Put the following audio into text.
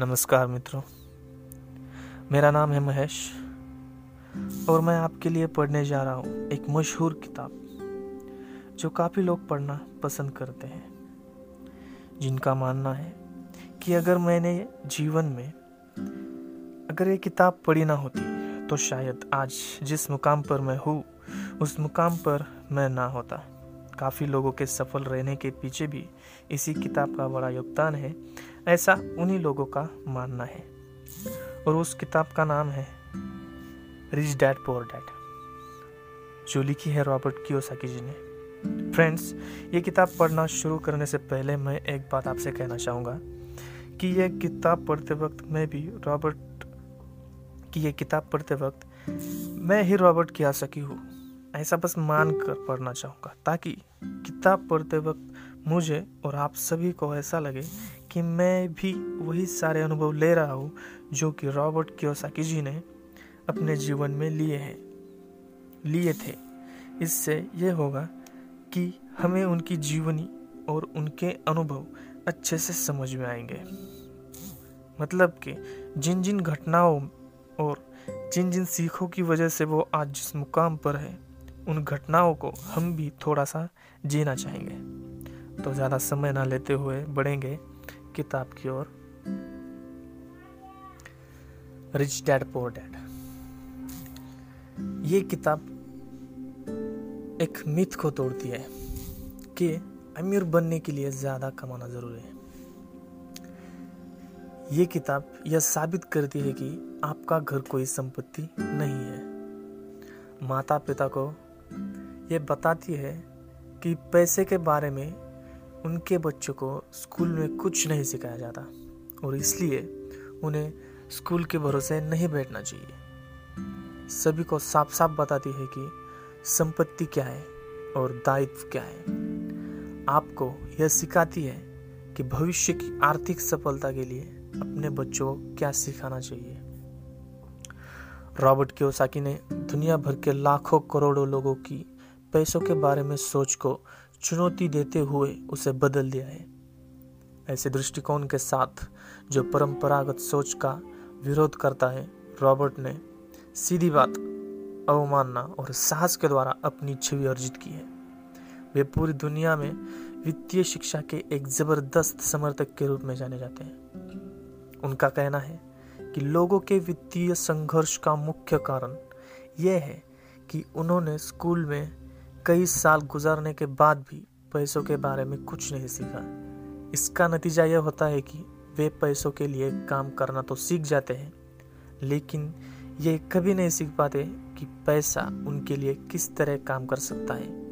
नमस्कार मित्रों। मेरा नाम है महेश और मैं आपके लिए पढ़ने जा रहा हूँ एक मशहूर किताब जो काफ़ी लोग पढ़ना पसंद करते हैं। जिनका मानना है कि अगर मैंने जीवन में अगर ये किताब पढ़ी ना होती तो शायद आज जिस मुकाम पर मैं हूँ, उस मुकाम पर मैं ना होता। काफ़ी लोगों के सफल रहने के पीछे भी इसी किताब का बड़ा योगदान है। ऐसा उन्हीं लोगों का मानना है। और उस किताब का नाम है रिच डैड पोअर डैड जो लिखी है रॉबर्ट कियोसाकी जी ने। फ्रेंड्स ये किताब पढ़ना शुरू करने से पहले मैं एक बात आपसे कहना चाहूँगा कि यह किताब पढ़ते वक्त मैं भी रॉबर्ट की यह किताब पढ़ते वक्त मैं ही रॉबर्ट कियासाकी हूँ। ऐसा बस मान कर पढ़ना चाहूँगा ताकि किताब पढ़ते वक्त मुझे और आप सभी को ऐसा लगे कि मैं भी वही सारे अनुभव ले रहा हूँ जो कि रॉबर्ट क्योसाकी जी ने अपने जीवन में लिए हैं, लिए थे। इससे यह होगा कि हमें उनकी जीवनी और उनके अनुभव अच्छे से समझ में आएँगे। मतलब कि जिन जिन घटनाओं और जिन जिन सीखों की वजह से वो आज जिस मुकाम पर है, उन घटनाओं को हम भी थोड़ा सा जीना चाहेंगे। तो ज़्यादा समय ना लेते हुए बढ़ेंगे किताब की ओर। रिच डैड पोर डैड ये किताब एक मिथ को तोड़ती है कि अमीर बनने के लिए ज़्यादा कमाना ज़रूरी है। ये किताब यह साबित करती है कि आपका घर कोई संपत्ति नहीं है। माता पिता को यह बताती है कि पैसे के बारे में उनके बच्चों को स्कूल में कुछ नहीं सिखाया जाता और इसलिए उन्हें स्कूल के भरोसे नहीं बैठना चाहिए। सभी को साफ़ साफ़ बताती है कि संपत्ति क्या है और दायित्व क्या है। आपको यह सिखाती है कि भविष्य की आर्थिक सफलता के लिए अपने बच्चों को क्या सिखाना चाहिए। रॉबर्ट क्योसाकी ने दुनिया भर के लाखों करोड़ों लोगों की पैसों के बारे में सोच को चुनौती देते हुए उसे बदल दिया है। ऐसे दृष्टिकोण के साथ जो परंपरागत सोच का विरोध करता है, रॉबर्ट ने सीधी बात अवमानना और साहस के द्वारा अपनी छवि अर्जित की है। वे पूरी दुनिया में वित्तीय शिक्षा के एक ज़बरदस्त समर्थक के रूप में जाने जाते हैं। उनका कहना है कि लोगों के वित्तीय संघर्ष का मुख्य कारण यह है कि उन्होंने स्कूल में कई साल गुजारने के बाद भी पैसों के बारे में कुछ नहीं सीखा। इसका नतीजा यह होता है कि वे पैसों के लिए काम करना तो सीख जाते हैं, लेकिन ये कभी नहीं सीख पाते कि पैसा उनके लिए किस तरह काम कर सकता है।